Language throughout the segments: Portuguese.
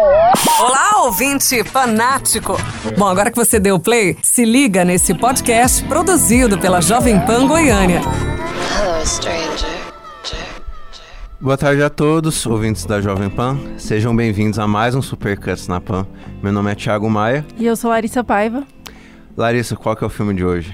Olá, ouvinte fanático! Bom, agora que você deu play, se liga nesse podcast produzido pela Jovem Pan Goiânia. Hello, stranger. Boa tarde a todos, ouvintes da Jovem Pan. Sejam bem-vindos a mais um Supercuts na Pan. Meu nome é Thiago Maia. E eu sou Larissa Paiva. Larissa, qual que é o filme de hoje?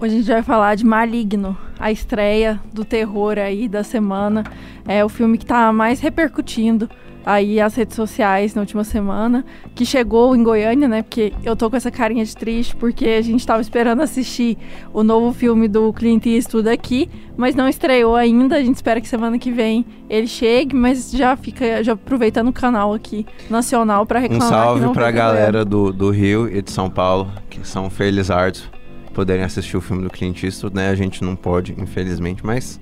Hoje a gente vai falar de Maligno, a estreia do terror aí da semana. É o filme que está mais repercutindo aí as redes sociais na última semana, que chegou em Goiânia, né? Porque eu tô com essa carinha de triste, porque a gente tava esperando assistir o novo filme do Clint Eastwood aqui, mas não estreou ainda. A gente espera que semana que vem ele chegue, mas já fica já aproveitando o canal aqui nacional para reclamar. Um salve que pra galera do, do Rio e de São Paulo, que são felizardos poderem assistir o filme do Clint Eastwood, né? A gente não pode, infelizmente, mas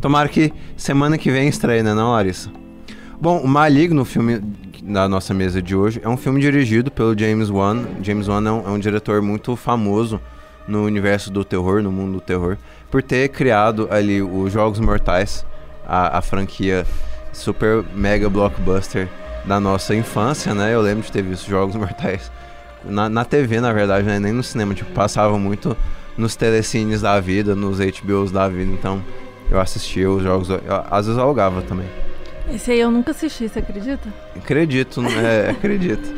tomara que semana que vem estreie, né, não, Larissa? Bom, o Maligno, o filme da nossa mesa de hoje, é um filme dirigido pelo James Wan. James Wan é um, é um diretor muito famoso no universo do terror, no mundo do terror, por ter criado ali os Jogos Mortais, a, a franquia super mega blockbuster da nossa infância, né? Eu lembro de ter visto Jogos Mortais na, na TV, na verdade, né? nem no cinema, tipo, passava muito nos telecines da vida, nos HBOs da vida, então eu assistia os jogos, eu, às vezes alugava também. Esse aí eu nunca assisti, você acredita? Acredito, né? acredito.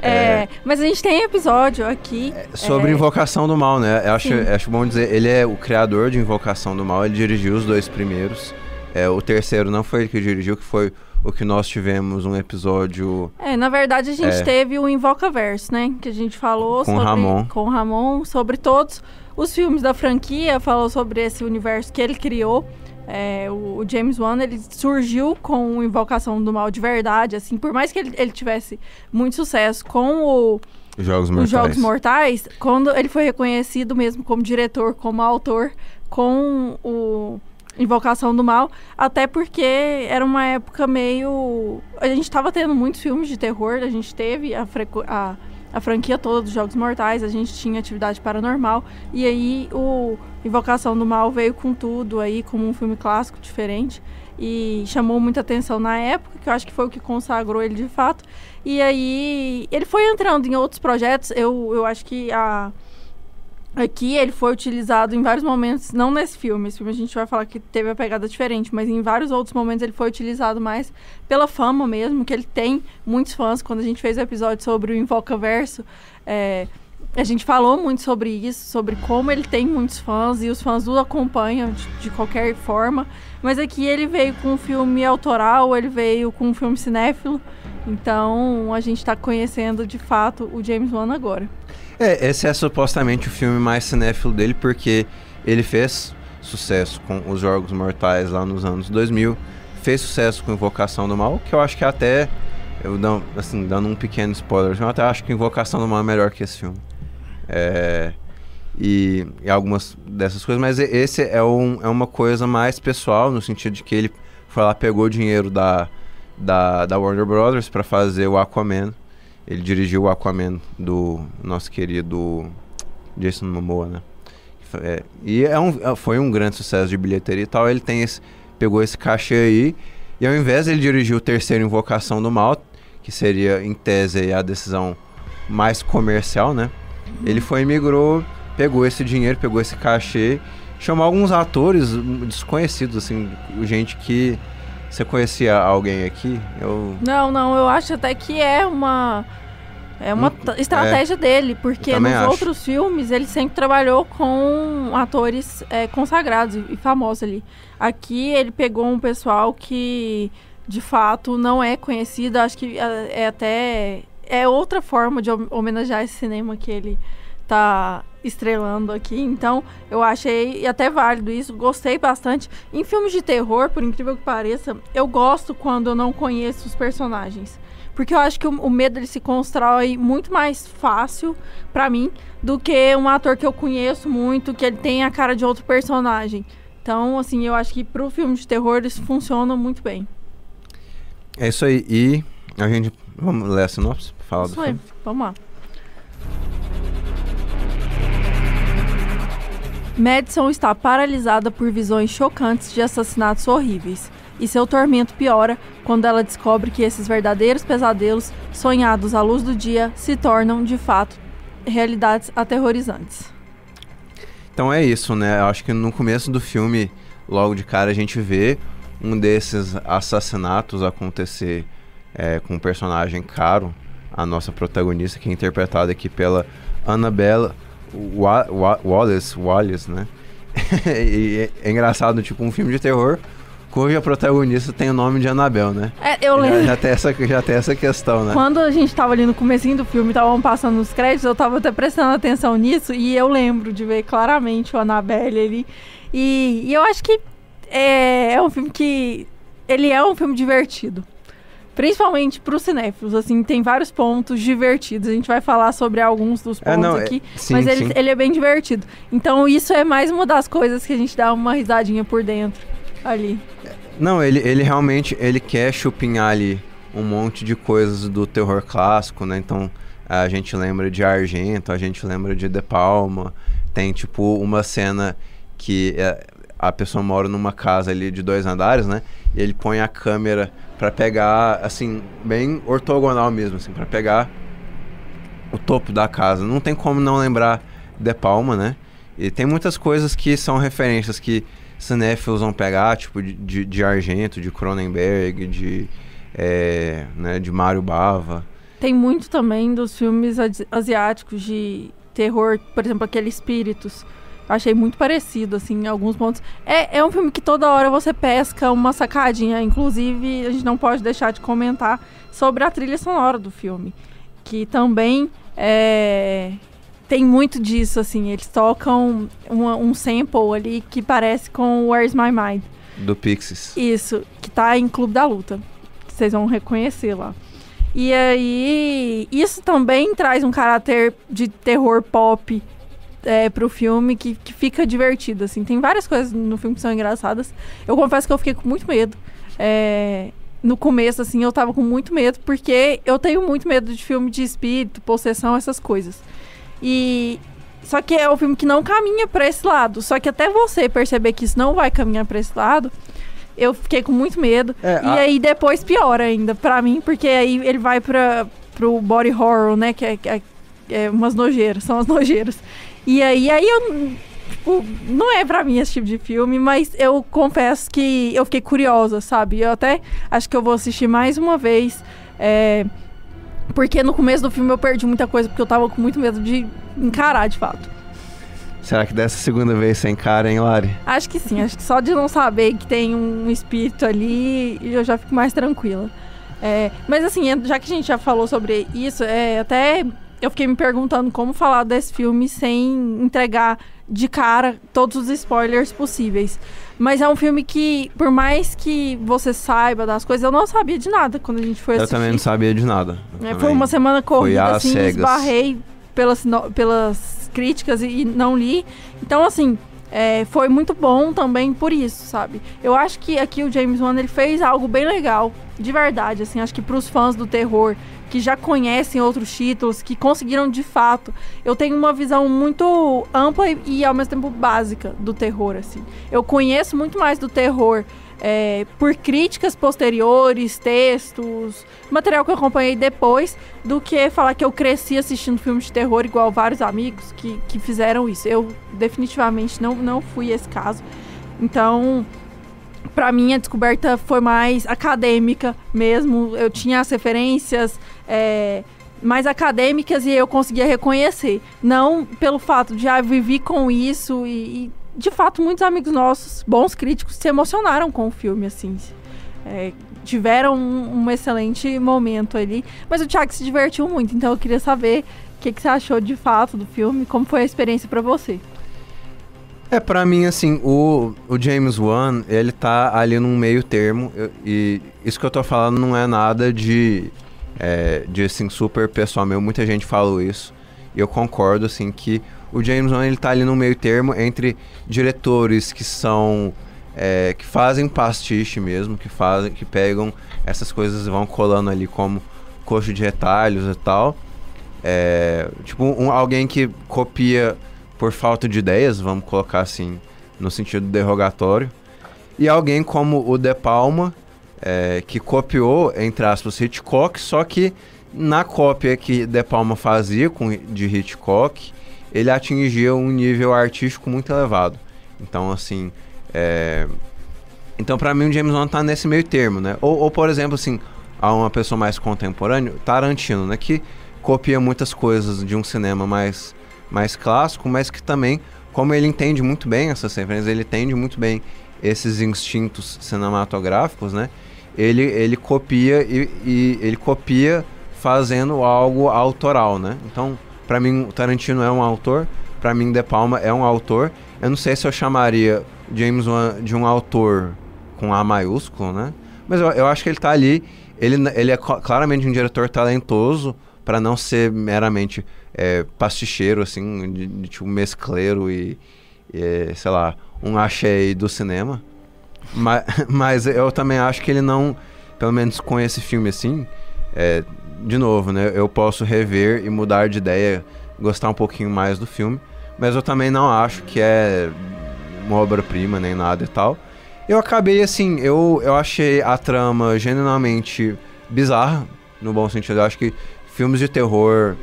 É, é, mas a gente tem episódio aqui. Sobre é... Invocação do Mal, né? Eu acho, acho bom dizer, ele é o criador de Invocação do Mal, ele dirigiu os dois primeiros. É, o terceiro não foi ele que dirigiu, que foi o que nós tivemos um episódio. É, na verdade a gente é, teve o Invocaverso, né? Que a gente falou com sobre, Ramon. com o Ramon sobre todos os filmes da franquia, falou sobre esse universo que ele criou. É, o, James Wan ele surgiu com Invocação do Mal de verdade, assim, por mais que ele, ele tivesse muito sucesso com o Jogos Mortais. os Jogos Mortais, quando ele foi reconhecido mesmo como diretor, como autor, com o Invocação do Mal, até porque era uma época meio. A gente estava tendo muitos filmes de terror, a gente teve a, frequ... a a franquia toda dos Jogos Mortais, a gente tinha atividade paranormal, e aí o Invocação do Mal veio com tudo aí, como um filme clássico diferente, e chamou muita atenção na época, que eu acho que foi o que consagrou ele de fato. E aí ele foi entrando em outros projetos, eu, eu acho que a Aqui ele foi utilizado em vários momentos, não nesse filme, esse filme a gente vai falar que teve a pegada diferente, mas em vários outros momentos ele foi utilizado mais pela fama mesmo, que ele tem muitos fãs. Quando a gente fez o episódio sobre o Invocaverso, é, a gente falou muito sobre isso, sobre como ele tem muitos fãs e os fãs o acompanham de, de qualquer forma. Mas aqui ele veio com um filme autoral, ele veio com um filme cinéfilo, então a gente está conhecendo de fato o James Wan agora. É, esse é supostamente o filme mais cinéfilo dele, porque ele fez sucesso com os Jogos Mortais lá nos anos 2000, fez sucesso com Invocação do Mal, que eu acho que até, eu dando, assim, dando um pequeno spoiler, eu até acho que Invocação do Mal é melhor que esse filme. É, e, e, algumas dessas coisas, mas esse é, um, é uma coisa mais pessoal, no sentido de que ele foi lá, pegou o dinheiro da, da, da Warner Brothers para fazer o Aquaman, ele dirigiu o Aquaman do nosso querido Jason Momoa, né? É, e é um, é, foi um grande sucesso de bilheteria e tal. Ele tem esse, pegou esse cachê aí e ao invés ele dirigir o terceiro Invocação do Mal, que seria em tese a decisão mais comercial, né? Ele foi migrou, pegou esse dinheiro, pegou esse cachê, chamou alguns atores desconhecidos, assim, gente que você conhecia alguém aqui? Eu... Não, não, eu acho até que é uma. É uma hum, estratégia é, dele, porque nos acho. outros filmes ele sempre trabalhou com atores é, consagrados e, famosos ali. Aqui ele pegou um pessoal que de fato não é conhecido, acho que é, é até é outra forma de homenagear esse cinema que ele tá estrelando aqui. Então, eu achei até válido isso, gostei bastante. Em filmes de terror, por incrível que pareça, eu gosto quando eu não conheço os personagens. Porque eu acho que o, o medo ele se constrói muito mais fácil para mim do que um ator que eu conheço muito, que ele tem a cara de outro personagem. Então, assim, eu acho que pro filme de terror isso funciona muito bem. É isso aí. E a gente. Vamos ler a sinopse? Falar isso do aí. filme? Vamos lá. Madison está paralisada por visões chocantes de assassinatos horríveis. e seu tormento piora quando ela descobre que esses verdadeiros pesadelos, sonhados à luz do dia, se tornam, de fato, realidades aterrorizantes. Então é isso, né? Eu acho que no começo do filme, logo de cara, a gente vê um desses assassinatos acontecer é, com um personagem caro, a nossa protagonista, que é interpretada aqui pela Annabella Wa Wa Wallace, Wallace, né? e é, é engraçado, tipo, um filme de terror cuja protagonista tem o nome de Annabelle, né? É, eu lembro. Já, já, tem essa, já tem essa questão, né? Quando a gente tava ali no comecinho do filme, estavam passando os créditos, eu tava até prestando atenção nisso e eu lembro de ver claramente o Annabelle ali. E, e eu acho que é, é um filme que... Ele é um filme divertido. Principalmente para os cinéfilos, assim, tem vários pontos divertidos. A gente vai falar sobre alguns dos pontos é, não, aqui, é, sim, mas ele, ele é bem divertido. Então isso é mais uma das coisas que a gente dá uma risadinha por dentro ali. Não, ele, ele realmente ele quer chupinhar ali um monte de coisas do terror clássico, né? Então a gente lembra de Argento, a gente lembra de De Palma. Tem tipo uma cena que é, a pessoa mora numa casa ali de dois andares, né? E ele põe a câmera para pegar, assim, bem ortogonal mesmo, assim, para pegar o topo da casa. Não tem como não lembrar De Palma, né? E tem muitas coisas que são referências que cinéfilos vão pegar, tipo de, de, de Argento, de Cronenberg, de, é, né, de Mário Bava. Tem muito também dos filmes asiáticos de terror, por exemplo, aquele Espíritos Achei muito parecido, assim, em alguns pontos. É, é um filme que toda hora você pesca uma sacadinha. Inclusive, a gente não pode deixar de comentar sobre a trilha sonora do filme. Que também é, tem muito disso, assim. Eles tocam uma, um sample ali que parece com Where's My Mind. Do Pixies. Isso, que tá em Clube da Luta. Que vocês vão reconhecer lá. E aí, isso também traz um caráter de terror pop é, pro filme que, que fica divertido, assim. Tem várias coisas no filme que são engraçadas. Eu confesso que eu fiquei com muito medo. É, no começo, assim, eu tava com muito medo, porque eu tenho muito medo de filme de espírito, possessão, essas coisas. E. Só que é um filme que não caminha para esse lado. Só que até você perceber que isso não vai caminhar para esse lado, eu fiquei com muito medo. É, e a... aí depois piora ainda para mim, porque aí ele vai para pro body horror, né? Que é, é, é umas nojeiras, são as nojeiras. E aí, aí eu. Tipo, não é pra mim esse tipo de filme, mas eu confesso que eu fiquei curiosa, sabe? Eu até acho que eu vou assistir mais uma vez. É, porque no começo do filme eu perdi muita coisa, porque eu tava com muito medo de encarar de fato. Será que dessa segunda vez você encara, hein, Lari? Acho que sim. Acho que só de não saber que tem um espírito ali, eu já fico mais tranquila. É, mas assim, já que a gente já falou sobre isso, é, até eu fiquei me perguntando como falar desse filme sem entregar de cara todos os spoilers possíveis. Mas é um filme que, por mais que você saiba das coisas, eu não sabia de nada quando a gente foi assistir. Eu também não sabia de nada. É, foi uma semana corrida, assim, cegas. esbarrei pelas, pelas críticas e, e não li. Então, assim, é, foi muito bom também por isso, sabe? Eu acho que aqui o James Wan ele fez algo bem legal, de verdade, assim, acho que para os fãs do terror que já conhecem outros títulos, que conseguiram de fato. Eu tenho uma visão muito ampla e, e ao mesmo tempo básica do terror, assim. Eu conheço muito mais do terror é, por críticas posteriores, textos, material que eu acompanhei depois, do que falar que eu cresci assistindo filmes de terror igual vários amigos que, que fizeram isso. Eu definitivamente não, não fui esse caso. Então, para mim a descoberta foi mais acadêmica mesmo. Eu tinha as referências é, mais acadêmicas e eu conseguia reconhecer. Não pelo fato de, ah, vivi com isso e, e, de fato, muitos amigos nossos, bons críticos, se emocionaram com o filme, assim. É, tiveram um, um, excelente momento ali. Mas o Thiago se divertiu muito, então eu queria saber o que, que você achou de fato do filme, como foi a experiência para você. É, para mim, assim, o, o James Wan, ele tá ali num meio termo, eu, e isso que eu tô falando não é nada de, é, de assim, super pessoal meu, muita gente falou isso, e eu concordo, assim, que o James Wan, ele tá ali num meio termo entre diretores que são, é, que fazem pastiche mesmo, que fazem, que pegam essas coisas e vão colando ali como coxo de retalhos e tal, é, tipo, um, alguém que copia por falta de ideias, vamos colocar assim, no sentido derrogatório. E alguém como o De Palma, é, que copiou, entre aspas, Hitchcock, só que na cópia que De Palma fazia com, de Hitchcock, ele atingia um nível artístico muito elevado. Então, assim, é... então para mim o James Wan tá nesse meio termo, né? Ou, ou, por exemplo, assim, a uma pessoa mais contemporânea, Tarantino, né? Que copia muitas coisas de um cinema mais, mais clássico, mas que também, como ele entende muito bem essas referências, ele entende muito bem esses instintos cinematográficos, né? Ele, ele copia e, e ele copia fazendo algo autoral, né? Então, para mim, Tarantino é um autor, para mim, De Palma é um autor. Eu não sei se eu chamaria James Wan de um autor com A maiúsculo, né? Mas eu, eu acho que ele tá ali, ele, ele é claramente um diretor talentoso, para não ser meramente é, pasticheiro, assim, de, de, tipo mescleiro e, e, sei lá, um achei do cinema. Mas, mas eu também acho que ele não, pelo menos com esse filme assim, é, de novo, né? Eu posso rever e mudar de ideia, gostar um pouquinho mais do filme, mas eu também não acho que é uma obra-prima nem nada e tal. Eu acabei assim, eu, eu achei a trama genuinamente bizarra, no bom sentido. Eu acho que filmes de terror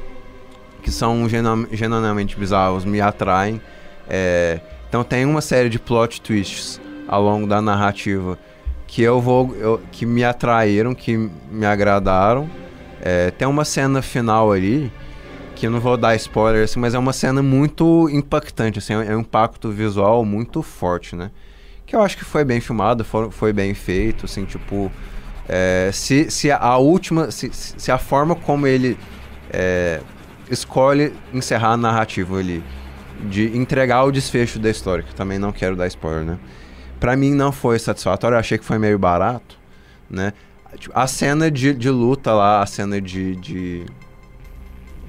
que são genu genuinamente bizarros me atraem. É, então tem uma série de plot twists ao longo da narrativa que eu vou eu, que me atraíram, que me agradaram. É, tem uma cena final ali que eu não vou dar spoiler assim, mas é uma cena muito impactante, assim, é um impacto visual muito forte, né? Que eu acho que foi bem filmado, foi, foi bem feito, assim, tipo, é, se, se a última, se, se a forma como ele é, escolhe encerrar a narrativa ali, de entregar o desfecho da história, que também não quero dar spoiler, né? Pra mim não foi satisfatório, eu achei que foi meio barato, né? Tipo, a cena de, de luta lá, a cena de, de,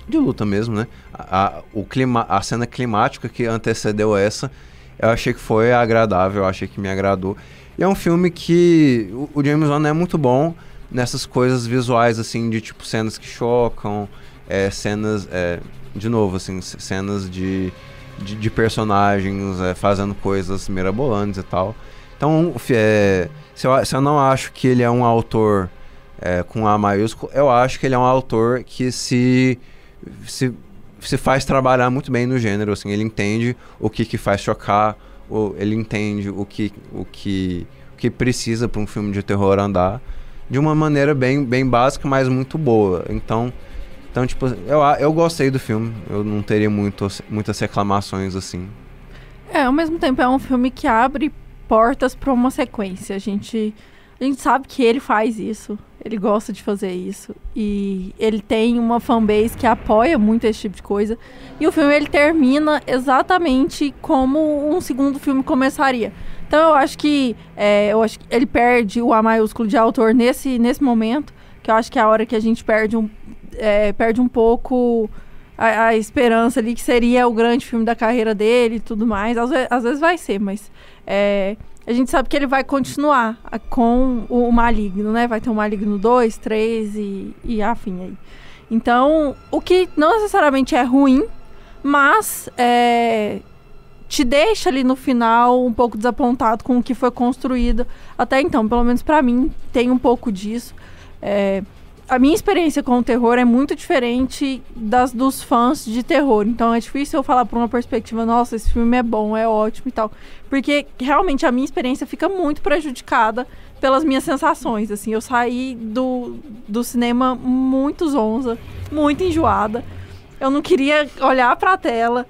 de luta mesmo, né? A, o clima, a cena climática que antecedeu essa, eu achei que foi agradável, eu achei que me agradou. E é um filme que o, o James Wan é muito bom nessas coisas visuais, assim, de tipo cenas que chocam, é, cenas, é, de novo, assim, cenas de, de, de personagens é, fazendo coisas mirabolantes e tal. Então, é, se, eu, se eu não acho que ele é um autor é, com A maiúsculo, eu acho que ele é um autor que se, se, se faz trabalhar muito bem no gênero, assim, ele entende o que, que faz chocar, o, ele entende o que, o que, o que precisa para um filme de terror andar de uma maneira bem, bem básica, mas muito boa. Então, então tipo, eu, eu gostei do filme, eu não teria muito, muitas reclamações assim. É, ao mesmo tempo é um filme que abre portas para uma sequência. A gente, a gente sabe que ele faz isso. Ele gosta de fazer isso. E ele tem uma fanbase que apoia muito esse tipo de coisa. E o filme ele termina exatamente como um segundo filme começaria. Então eu acho que é, eu acho que ele perde o A maiúsculo de autor nesse, nesse momento. Que eu acho que é a hora que a gente perde um, é, perde um pouco a, a, esperança ali que seria o grande filme da carreira dele e tudo mais. Às, às vezes vai ser, mas é, a gente sabe que ele vai continuar com o, o Maligno, né? Vai ter o Maligno 2, 3 e, e afim aí. Então, o que não necessariamente é ruim, mas é, te deixa ali no final um pouco desapontado com o que foi construído até então. Pelo menos para mim, tem um pouco disso. É, a minha experiência com o terror é muito diferente das dos fãs de terror. Então é difícil eu falar por uma perspectiva, nossa, esse filme é bom, é ótimo e tal. Porque realmente a minha experiência fica muito prejudicada pelas minhas sensações. Assim, eu saí do, do cinema muito zonza, muito enjoada. Eu não queria olhar para a tela.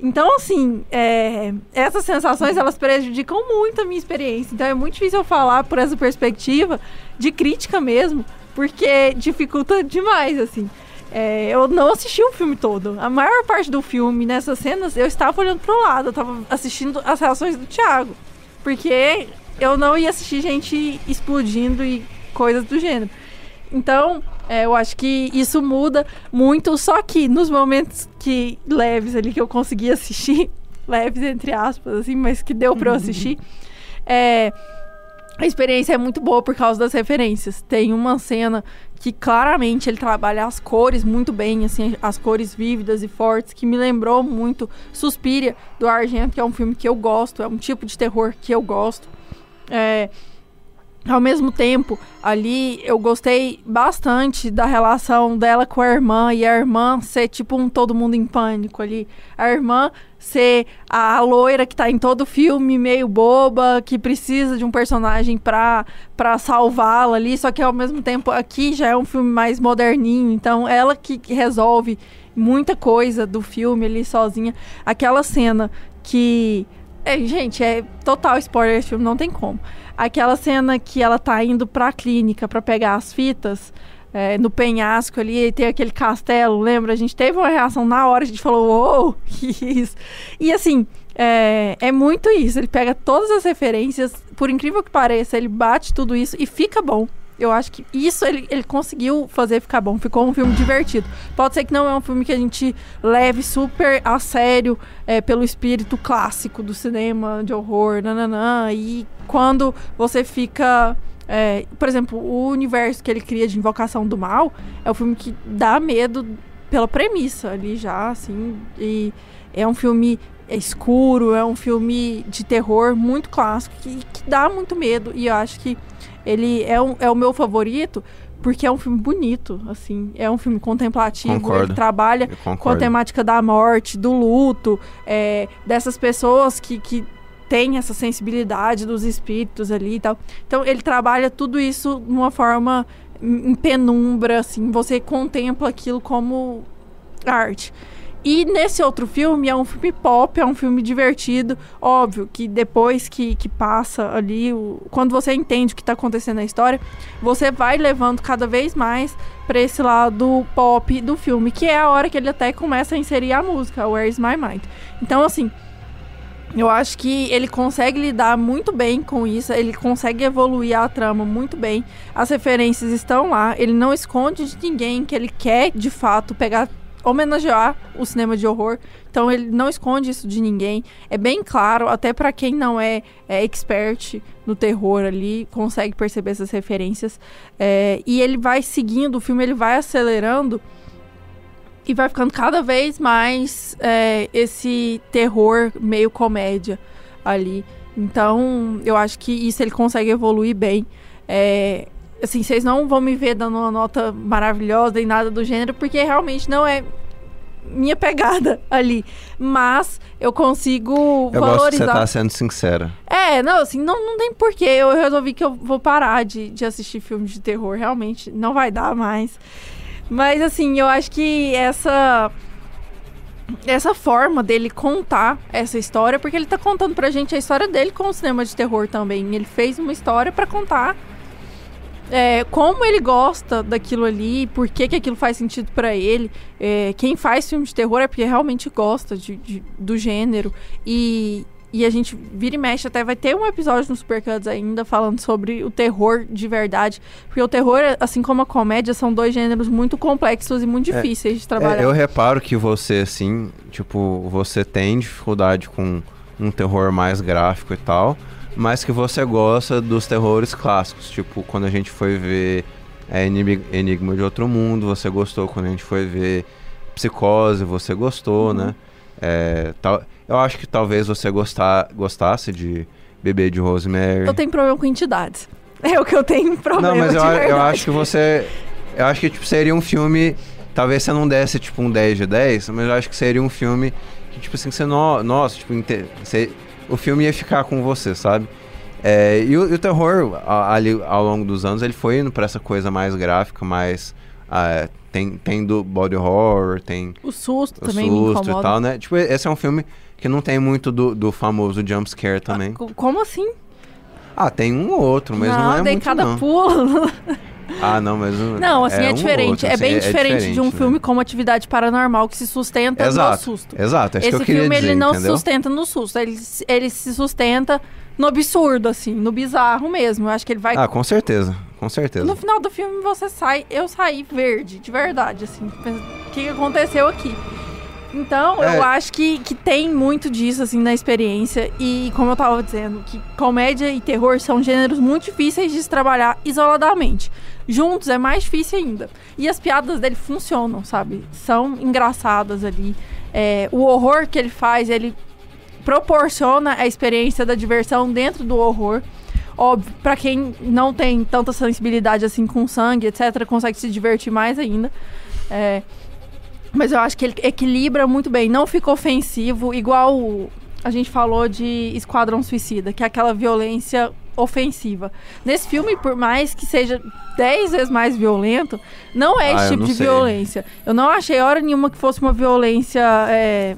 Então, assim, é, essas sensações elas prejudicam muito a minha experiência. Então, é muito difícil eu falar por essa perspectiva de crítica mesmo, porque dificulta demais, assim. É, eu não assisti o filme todo. A maior parte do filme, nessas cenas, eu estava olhando pro lado, eu estava assistindo as reações do Thiago. Porque eu não ia assistir gente explodindo e coisas do gênero. Então, é, eu acho que isso muda muito, só que nos momentos que leves ali que eu consegui assistir, leves entre aspas, assim, mas que deu para eu assistir, é, a experiência é muito boa por causa das referências. Tem uma cena que claramente ele trabalha as cores muito bem, assim, as cores vívidas e fortes, que me lembrou muito Suspiria, do Argento, que é um filme que eu gosto, é um tipo de terror que eu gosto. É, ao mesmo tempo, ali eu gostei bastante da relação dela com a irmã e a irmã ser tipo um todo mundo em pânico ali. A irmã ser a loira que tá em todo filme, meio boba, que precisa de um personagem pra, pra salvá-la ali, só que ao mesmo tempo aqui já é um filme mais moderninho, então ela que resolve muita coisa do filme ali sozinha. Aquela cena que. É, gente, é total spoiler esse filme, não tem como aquela cena que ela tá indo pra clínica para pegar as fitas. É, no penhasco ali, e tem aquele castelo, lembra? A gente teve uma reação na hora, a gente falou, uou, que isso. E assim, é, é muito isso. Ele pega todas as referências, por incrível que pareça, ele bate tudo isso e fica bom. Eu acho que isso ele, ele conseguiu fazer ficar bom. Ficou um filme divertido. Pode ser que não é um filme que a gente leve super a sério é, pelo espírito clássico do cinema de horror, nananã. E quando você fica. É, por exemplo, o universo que ele cria de Invocação do Mal é um filme que dá medo pela premissa ali já, assim. E é um filme escuro, é um filme de terror muito clássico que, que dá muito medo. E eu acho que ele é, um, é o meu favorito porque é um filme bonito, assim, é um filme contemplativo, Concordo. ele trabalha com a temática da morte, do luto, é, dessas pessoas que, que têm essa sensibilidade dos espíritos ali e tal. Então ele trabalha tudo isso de uma forma em penumbra, assim, você contempla aquilo como arte. E nesse outro filme é um filme pop, é um filme divertido. Óbvio que depois que, que passa ali, o, quando você entende o que está acontecendo na história, você vai levando cada vez mais para esse lado pop do filme, que é a hora que ele até começa a inserir a música, Where's My Mind. Então, assim, eu acho que ele consegue lidar muito bem com isso, ele consegue evoluir a trama muito bem. As referências estão lá, ele não esconde de ninguém que ele quer de fato pegar homenagear o cinema de horror. Então ele não esconde isso de ninguém. É bem claro, até para quem não é, é, expert no terror ali, consegue perceber essas referências. É, e ele vai seguindo, o filme ele vai acelerando e vai ficando cada vez mais é, esse terror meio comédia ali. Então eu acho que isso ele consegue evoluir bem. É, assim, vocês não vão me ver dando uma nota maravilhosa e nada do gênero, porque realmente não é minha pegada ali. Mas eu consigo eu valorizar. Gosto que você tá sendo sincera. É, não, assim, não, não tem porquê. Eu resolvi que eu vou parar de, de assistir filmes de terror. Realmente, não vai dar mais. Mas, assim, eu acho que essa. Essa forma dele contar essa história, porque ele tá contando pra gente a história dele com o cinema de terror também. Ele fez uma história para contar é, como ele gosta daquilo ali, por que, que aquilo faz sentido para ele. É, quem faz filme de terror é porque realmente gosta de, de, do gênero. E, e a gente vira e mexe, até vai ter um episódio no Supercuts ainda falando sobre o terror de verdade. Porque o terror, assim como a comédia, são dois gêneros muito complexos e muito é, difíceis é, de trabalhar. É, eu reparo que você, assim, tipo, você tem dificuldade com um terror mais gráfico e tal mas que você gosta dos terrores clássicos. Tipo, quando a gente foi ver é, Enigma de Outro Mundo, você gostou. Quando a gente foi ver Psicose, você gostou, uhum. né? É, tal, eu acho que talvez você gostar, gostasse de Bebê de Rosemary. Eu tenho problema com entidades. É o que eu tenho problema Não, mas eu, eu acho que você... Eu acho que tipo, seria um filme... Talvez você não desse tipo um 10 de 10, mas eu acho que seria um filme que, tipo assim, você... No, nossa, tipo, você o filme ia ficar com você, sabe? É, e, o, e, o, terror, ali ao longo dos anos, ele foi indo pra essa coisa mais gráfica, mais. Uh, tem, tem do body horror, tem. O susto o também susto e tal, né? Tipo, esse é um filme que não tem muito do, do famoso jump scare também. Ah, como assim? Ah, tem um ou outro, mas não, não é muito cada não. pulo. Ah, não, mas. Não, assim, é, é diferente. outro, é assim, bem é diferente, diferente de um né? filme como Atividade Paranormal que se sustenta exato, no susto. Exato, é isso Esse que eu queria filme dizer, ele não entendeu? se sustenta no susto, ele, ele se sustenta no absurdo, assim, no bizarro mesmo. Eu acho que ele vai. Ah, com certeza, com certeza. No final do filme você sai, eu saí verde, de verdade, assim. O que aconteceu aqui? Então, É. eu acho que, que tem muito disso, assim, na experiência. E, como eu tava dizendo, que comédia e terror são gêneros muito difíceis de se trabalhar isoladamente. Juntos é mais difícil ainda. E as piadas dele funcionam, sabe? São engraçadas ali. É, o horror que ele faz, ele proporciona a experiência da diversão dentro do horror. Óbvio, pra quem não tem tanta sensibilidade assim com sangue, etc., consegue se divertir mais ainda. É, mas eu acho que ele equilibra muito bem. Não fica ofensivo, igual a gente falou de Esquadrão Suicida, que é aquela violência ofensiva. Nesse filme, por mais que seja dez vezes mais violento, não é Ah, esse eu tipo de sei. violência. Eu não achei hora nenhuma que fosse uma violência é,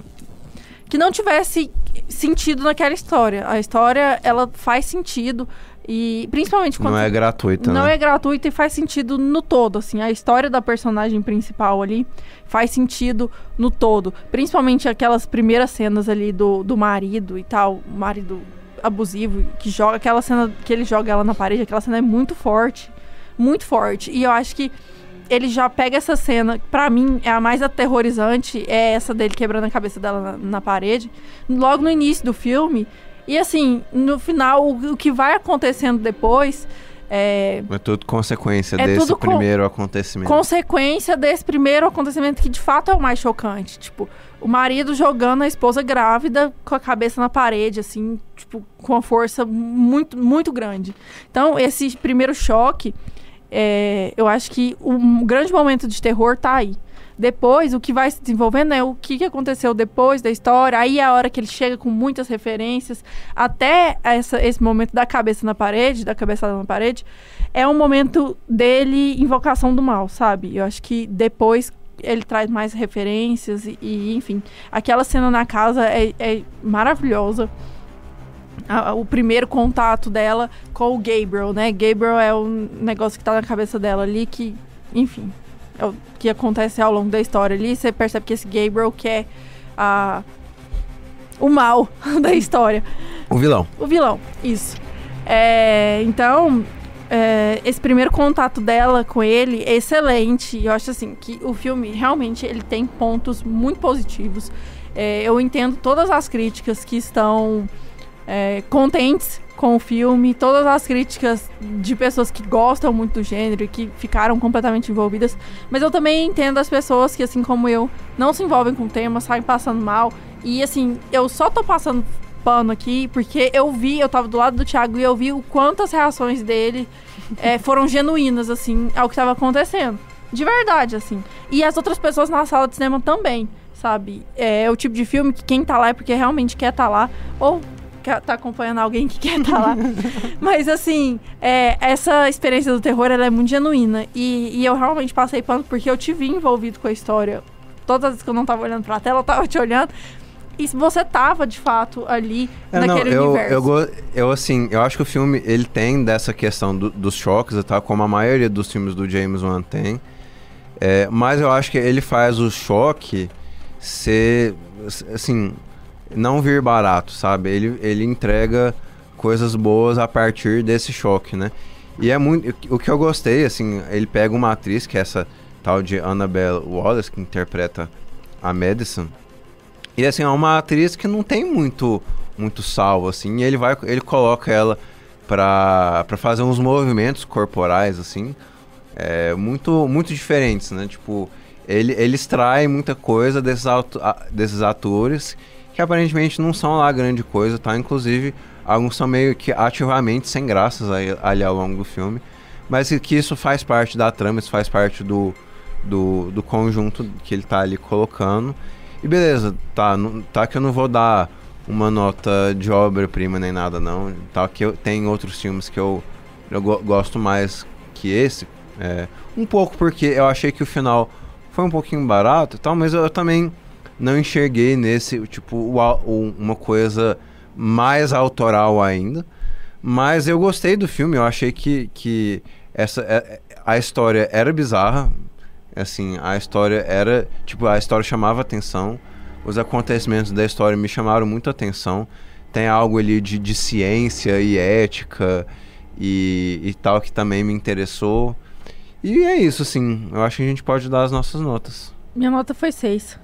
que não tivesse sentido naquela história. A história, ela faz sentido e principalmente quando Não é gratuita, não né? é gratuito e faz sentido no todo, assim. A história da personagem principal ali faz sentido no todo. Principalmente aquelas primeiras cenas ali do, do marido e tal. O marido abusivo que joga aquela cena que ele joga ela na parede. Aquela cena é muito forte. Muito forte. E eu acho que ele já pega essa cena, pra mim é a mais aterrorizante, é essa dele quebrando a cabeça dela na, na parede, logo no início do filme. E assim, no final, o, o que vai acontecendo depois é É tudo consequência É desse tudo primeiro acontecimento. consequência desse primeiro acontecimento que de fato é o mais chocante. Tipo, o marido jogando a esposa grávida com a cabeça na parede, assim, tipo, com uma força muito, muito grande. Então, esse primeiro choque, é, eu acho que o um grande momento de terror tá aí. Depois, o que vai se desenvolvendo é o que, aconteceu depois da história. Aí é a hora que ele chega com muitas referências. Até essa- esse momento da cabeça na parede, da cabeçada na parede, é um momento dele invocação do mal, sabe? Eu acho que depois ele traz mais referências e, e, enfim. Aquela cena na casa é, é maravilhosa. O primeiro contato dela com o Gabriel, né? Gabriel é um negócio que tá na cabeça dela ali que, enfim, que acontece ao longo da história ali. Você percebe que esse Gabriel quer a, o mal da história. O vilão. O vilão, isso. É, então, é, esse primeiro contato dela com ele é excelente. Eu acho assim que o filme realmente ele tem pontos muito positivos. É, eu entendo todas as críticas que estão é, contentes com o filme, todas as críticas de pessoas que gostam muito do gênero e que ficaram completamente envolvidas. Mas eu também entendo as pessoas que, assim como eu, não se envolvem com o tema, saem passando mal. E assim, eu só tô passando pano aqui porque eu vi, eu tava do lado do Thiago e eu vi o quanto as reações dele é, foram genuínas, assim, ao que tava acontecendo. De verdade, assim. E as outras pessoas na sala de cinema também, sabe? É, o tipo de filme que quem tá lá é porque realmente quer tá lá. Ou tá acompanhando alguém que quer tá lá. Mas assim, é, essa experiência do terror ela é muito genuína. E, e eu realmente passei pano porque eu te vi envolvido com a história. Todas as vezes que eu não tava olhando pra tela, eu tava te olhando. E você tava, de fato, ali É, não, naquele eu, universo. eu, eu, assim, eu acho que o filme, ele tem dessa questão do- dos choques e tal, como a maioria dos filmes do James Wan tem. É, mas eu acho que ele faz o choque ser, assim, não vir barato, sabe? Ele, ele entrega coisas boas a partir desse choque, né? E é muito... O que eu gostei, assim, ele pega uma atriz, que é essa tal de Annabelle Wallace, que interpreta a Madison. E assim, é uma atriz que não tem muito muito sal, assim, e ele vai, ele coloca ela pra, pra fazer uns movimentos corporais, assim, é, muito, muito diferentes, né? Tipo, ele, ele extrai muita coisa desses, desses atores que aparentemente não são lá grande coisa, tá? Inclusive, alguns são meio que ativamente sem graças ali ao longo do filme, mas que- isso faz parte da trama, isso faz parte do, do, do conjunto que ele tá ali colocando. E beleza, tá, não- tá que eu não vou dar uma nota de obra-prima nem nada não, tá que eu, tem outros filmes que eu, eu go- gosto mais que esse, é, um pouco porque eu achei que o final foi um pouquinho barato e tal, mas eu, também não enxerguei nesse, tipo, uma coisa mais autoral ainda, mas eu gostei do filme, eu achei que, que essa, é- a história era bizarra, assim, a história era, tipo, a história chamava atenção, os acontecimentos da história me chamaram muito atenção, tem algo ali de, de ciência e ética e, e tal que também me interessou, e é isso, assim, eu acho que a gente pode dar as nossas notas. Minha nota foi 6.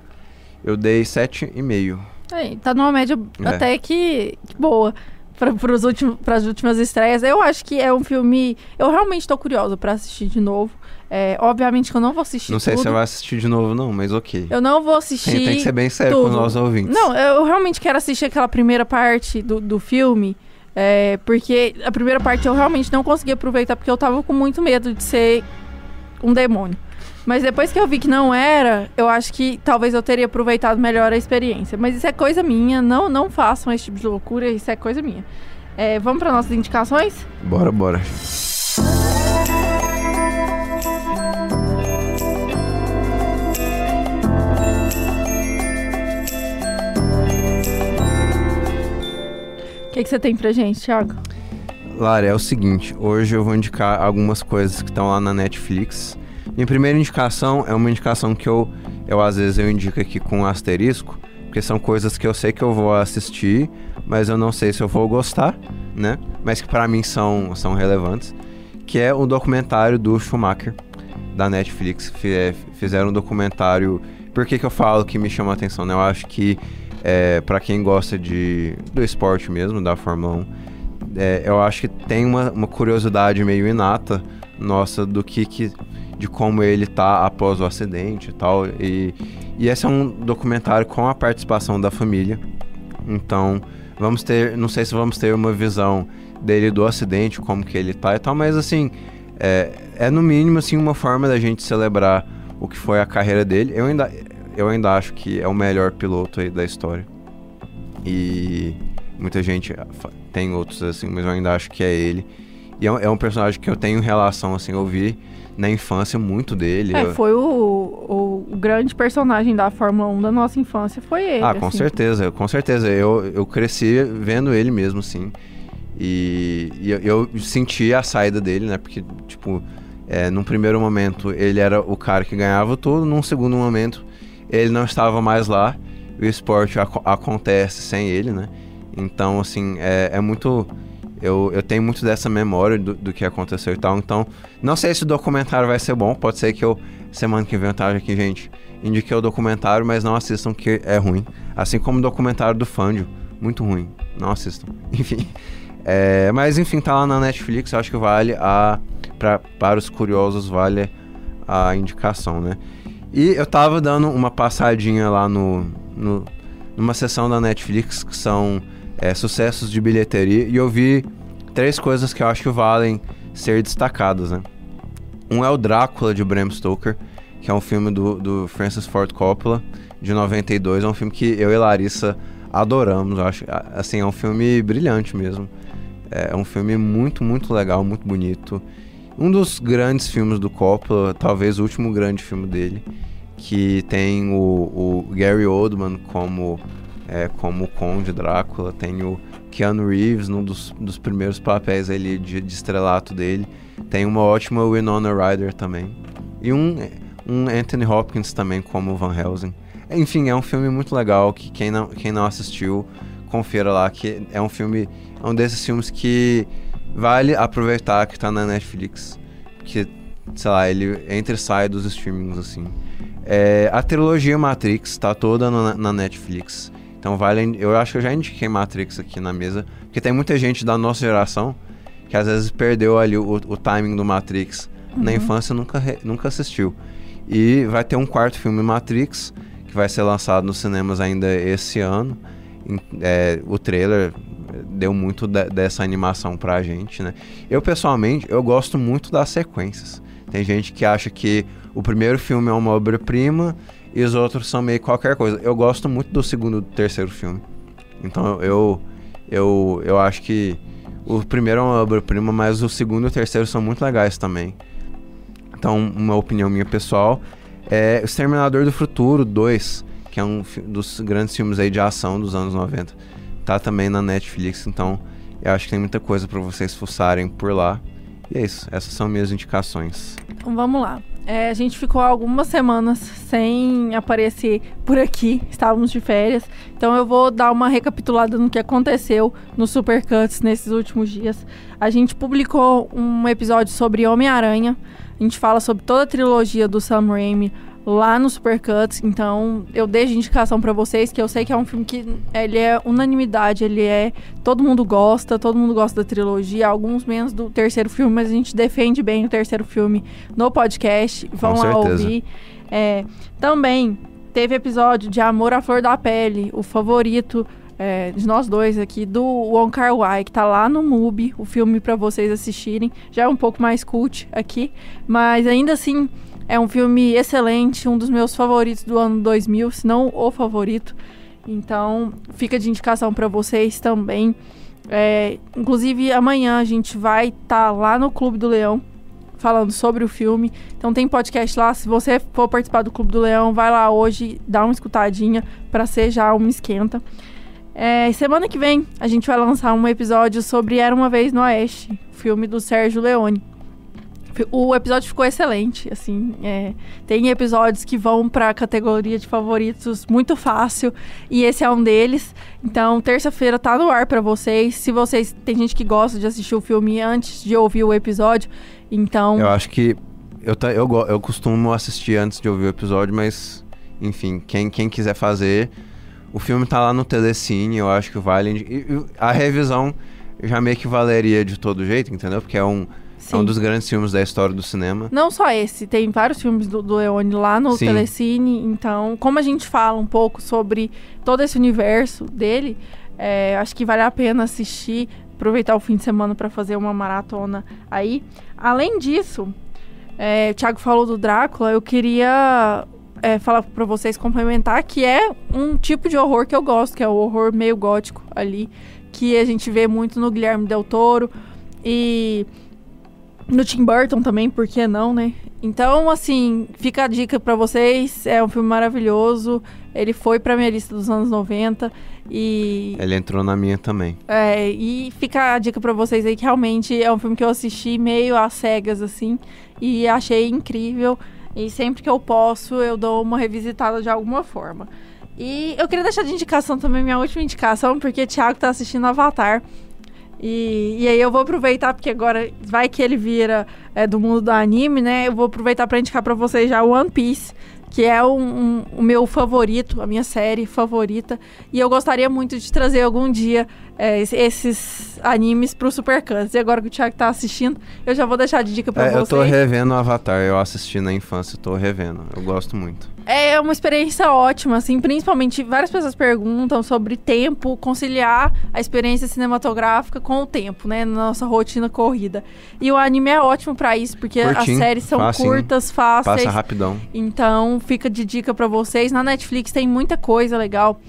Eu dei 7,5. Aí, tá numa média É. até que, que boa para as últimas estreias. Eu acho que é um filme. Eu realmente tô curiosa pra assistir de novo. É, obviamente que eu não vou assistir Não sei se tudo. você vai assistir de novo não, mas ok. Eu não vou assistir. Tem, tem que ser bem sério com os tudo. ouvintes. Não, eu realmente quero assistir aquela primeira parte do, do filme É, porque a primeira parte eu realmente não consegui aproveitar porque eu tava com muito medo de ser um demônio. Mas depois que eu vi que não era, eu acho que talvez eu teria aproveitado melhor a experiência. Mas isso é coisa minha, não, não façam esse tipo de loucura, isso é coisa minha. É, vamos para nossas indicações? Bora, bora. O que, que você tem pra gente, Thiago? Lara, é o seguinte, hoje eu vou indicar algumas coisas que estão lá na Netflix. Minha primeira indicação é uma indicação que eu, eu às vezes eu indico aqui com um asterisco, porque são coisas que eu sei que eu vou assistir, mas eu não sei se eu vou gostar, né? Mas que para mim são, são relevantes, que é o documentário do Schumacher da Netflix. É, fizeram um documentário. Por que, que eu falo que me chama a atenção? Né? Eu acho que é, para quem gosta de, do esporte mesmo, da Fórmula 1, é, eu acho que tem uma, uma curiosidade meio inata nossa do que, que de como ele tá após o acidente e tal. E, e esse é um documentário com a participação da família. Então, vamos ter, não sei se vamos ter uma visão dele do acidente, como que ele tá e tal, mas assim, é, é no mínimo assim uma forma da gente celebrar o que foi a carreira dele. Eu ainda eu ainda acho que é o melhor piloto aí da história. E muita gente tem outros assim, mas eu ainda acho que é ele. E é um, é um personagem que eu tenho relação assim, eu vi na infância muito dele. É, foi o, o, o, grande personagem da Fórmula 1 da nossa infância, foi ele. Ah, com assim. certeza, com certeza. Eu, eu cresci vendo ele mesmo, sim. E, e eu, eu, senti a saída dele, né? Porque, tipo, é, num primeiro momento ele era o cara que ganhava tudo, num segundo momento ele não estava mais lá, o esporte ac acontece sem ele, né? Então, assim, é, é muito eu, eu tenho muito dessa memória do, do, que aconteceu e tal. Então, não sei se o documentário vai ser bom. Pode ser que eu, semana que vem, eu esteja aqui, gente, indiquei o documentário, mas não assistam que é ruim. Assim como o documentário do Fândio, muito ruim. Não assistam. Enfim. É, mas enfim, tá lá na Netflix. Eu acho que vale a. Pra, para os curiosos, vale a indicação, né? E eu tava dando uma passadinha lá no, no numa sessão da Netflix que são é, sucessos de bilheteria e eu vi três coisas que eu acho que valem ser destacadas, né? Um é o Drácula de Bram Stoker, que é um filme do, do Francis Ford Coppola, de 92. É um filme que eu e Larissa adoramos. Acho, assim, é um filme brilhante mesmo. É um filme muito, muito legal, muito bonito. Um dos grandes filmes do Coppola, talvez o último grande filme dele, que tem o, o Gary Oldman como é, como Conde Drácula, tem o Keanu Reeves num dos, dos primeiros papéis ali de, de, estrelato dele, tem uma ótima Winona Ryder também, e um, um Anthony Hopkins também como Van Helsing. Enfim, é um filme muito legal que quem não, quem não assistiu, confira lá, que é um filme, é um desses filmes que vale aproveitar que tá na Netflix, porque, sei lá, ele entra e sai dos streamings, assim. É, a trilogia Matrix tá toda na Netflix. Então vale. Eu acho que eu já indiquei Matrix aqui na mesa. Porque tem muita gente da nossa geração que às vezes perdeu ali o, o timing do Matrix. Uhum. Na infância nunca, nunca assistiu. E vai ter um quarto filme Matrix, que vai ser lançado nos cinemas ainda esse ano. É, o trailer deu muito de, dessa animação pra gente, né? Eu, pessoalmente, eu gosto muito das sequências. Tem gente que acha que o primeiro filme é uma obra-prima e os outros são meio qualquer coisa. Eu gosto muito do segundo e terceiro filme. Então eu eu, eu acho que o primeiro é uma obra-prima, mas o segundo e o terceiro são muito legais também. Então, uma opinião minha pessoal é O Exterminador do Futuro 2, que é um dos grandes filmes aí de ação dos anos 90. Tá também na Netflix, então eu acho que tem muita coisa para vocês fuçarem por lá. E é isso, essas são minhas indicações. Então vamos lá. É, a gente ficou algumas semanas sem aparecer por aqui, estávamos de férias. Então eu vou dar uma recapitulada no que aconteceu no Supercuts nesses últimos dias. A gente publicou um episódio sobre Homem-Aranha. A gente fala sobre toda a trilogia do Sam Raimi lá no Supercuts. Então, eu deixo indicação para vocês que eu sei que é um filme que ele é unanimidade, ele é todo mundo gosta, todo mundo gosta da trilogia, alguns menos do terceiro filme, mas a gente defende bem o terceiro filme no podcast. Vão Com lá certeza. ouvir. É, também teve episódio de Amor à Flor da Pele, o favorito é, de nós dois aqui, do Wong Kar Wai, que tá lá no MUBI, o filme para vocês assistirem. Já é um pouco mais cult aqui, mas ainda assim é um filme excelente, um dos meus favoritos do ano 2000, se não o favorito. Então, fica de indicação para vocês também. É, inclusive, amanhã a gente vai estar tá lá no Clube do Leão falando sobre o filme. Então tem podcast lá. Se você for participar do Clube do Leão, vai lá hoje, dá uma escutadinha para ser já uma esquenta. É, semana que vem a gente vai lançar um episódio sobre Era uma vez no Oeste, filme do Sérgio Leone. O episódio ficou excelente, assim, é, tem episódios que vão para a categoria de favoritos muito fácil e esse é um deles. Então, terça-feira tá no ar para vocês. Se vocês tem gente que gosta de assistir o filme antes de ouvir o episódio, então Eu acho que eu eu, eu costumo assistir antes de ouvir o episódio, mas enfim, quem quem quiser fazer, o filme tá lá no Telecine, eu acho que vale. A revisão já meio que valeria de todo jeito, entendeu? Porque é um Sim. É um dos grandes filmes da história do cinema. Não só esse, tem vários filmes do, do Leone lá no Sim. Telecine. Então, como a gente fala um pouco sobre todo esse universo dele, é, acho que vale a pena assistir, aproveitar o fim de semana para fazer uma maratona aí. Além disso, é, o Thiago falou do Drácula, eu queria é, falar para vocês complementar que é um tipo de horror que eu gosto, que é o horror meio gótico ali, que a gente vê muito no Guilherme Del Toro. E no Tim Burton também, por que não, né? Então, assim, fica a dica para vocês. É um filme maravilhoso. Ele foi pra minha lista dos anos 90 e... Ele entrou na minha também. É, e fica a dica para vocês aí que realmente é um filme que eu assisti meio às cegas, assim. E achei incrível. E sempre que eu posso, eu dou uma revisitada de alguma forma. E eu queria deixar de indicação também, minha última indicação, porque o Thiago tá assistindo Avatar. E, e aí eu vou aproveitar, porque agora vai que ele vira é, do mundo do anime, né? Eu vou aproveitar para indicar para vocês já One Piece, que é um, um, o meu favorito, a minha série favorita. E eu gostaria muito de trazer algum dia é, esses animes pro Super Cans. E agora que o Thiago tá assistindo, eu já vou deixar de dica pra é, vocês. Eu tô revendo o Avatar, eu assisti na infância, tô revendo. Eu gosto muito. É uma experiência ótima, assim, principalmente várias pessoas perguntam sobre tempo, conciliar a experiência cinematográfica com o tempo, né, na nossa rotina corrida. E o anime é ótimo para isso, porque Curtinho, as séries são facinho, curtas, fáceis. Passa rapidão. Então, fica de dica para vocês. Na Netflix tem muita coisa legal.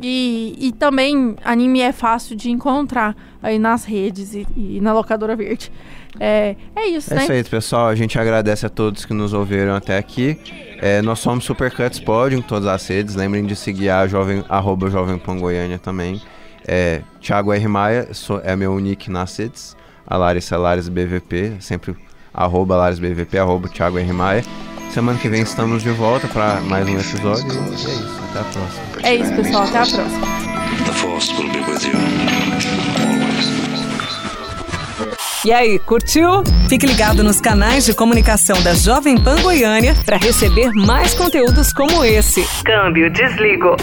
E, e também anime é fácil de encontrar aí nas redes e, e na locadora verde. É, é isso, é né? É isso aí, pessoal. A gente agradece a todos que nos ouviram até aqui. É, nós somos Supercuts Pod em todas as redes. Lembrem de seguir a jovem, arroba Jovem Pan Goiânia também. É, Thiago R. Maia sou, é meu nick nas redes. A Larissa Lares BVP, sempre arroba Lares BVP, arroba Thiago R. Maia. Semana que vem estamos de volta para mais um episódio. E é isso. Até a próxima. É isso, pessoal. Até a próxima. The Force will be with you. E aí, curtiu? Fique ligado nos canais de comunicação da Jovem Pan Goiânia para receber mais conteúdos como esse. Câmbio, desligo.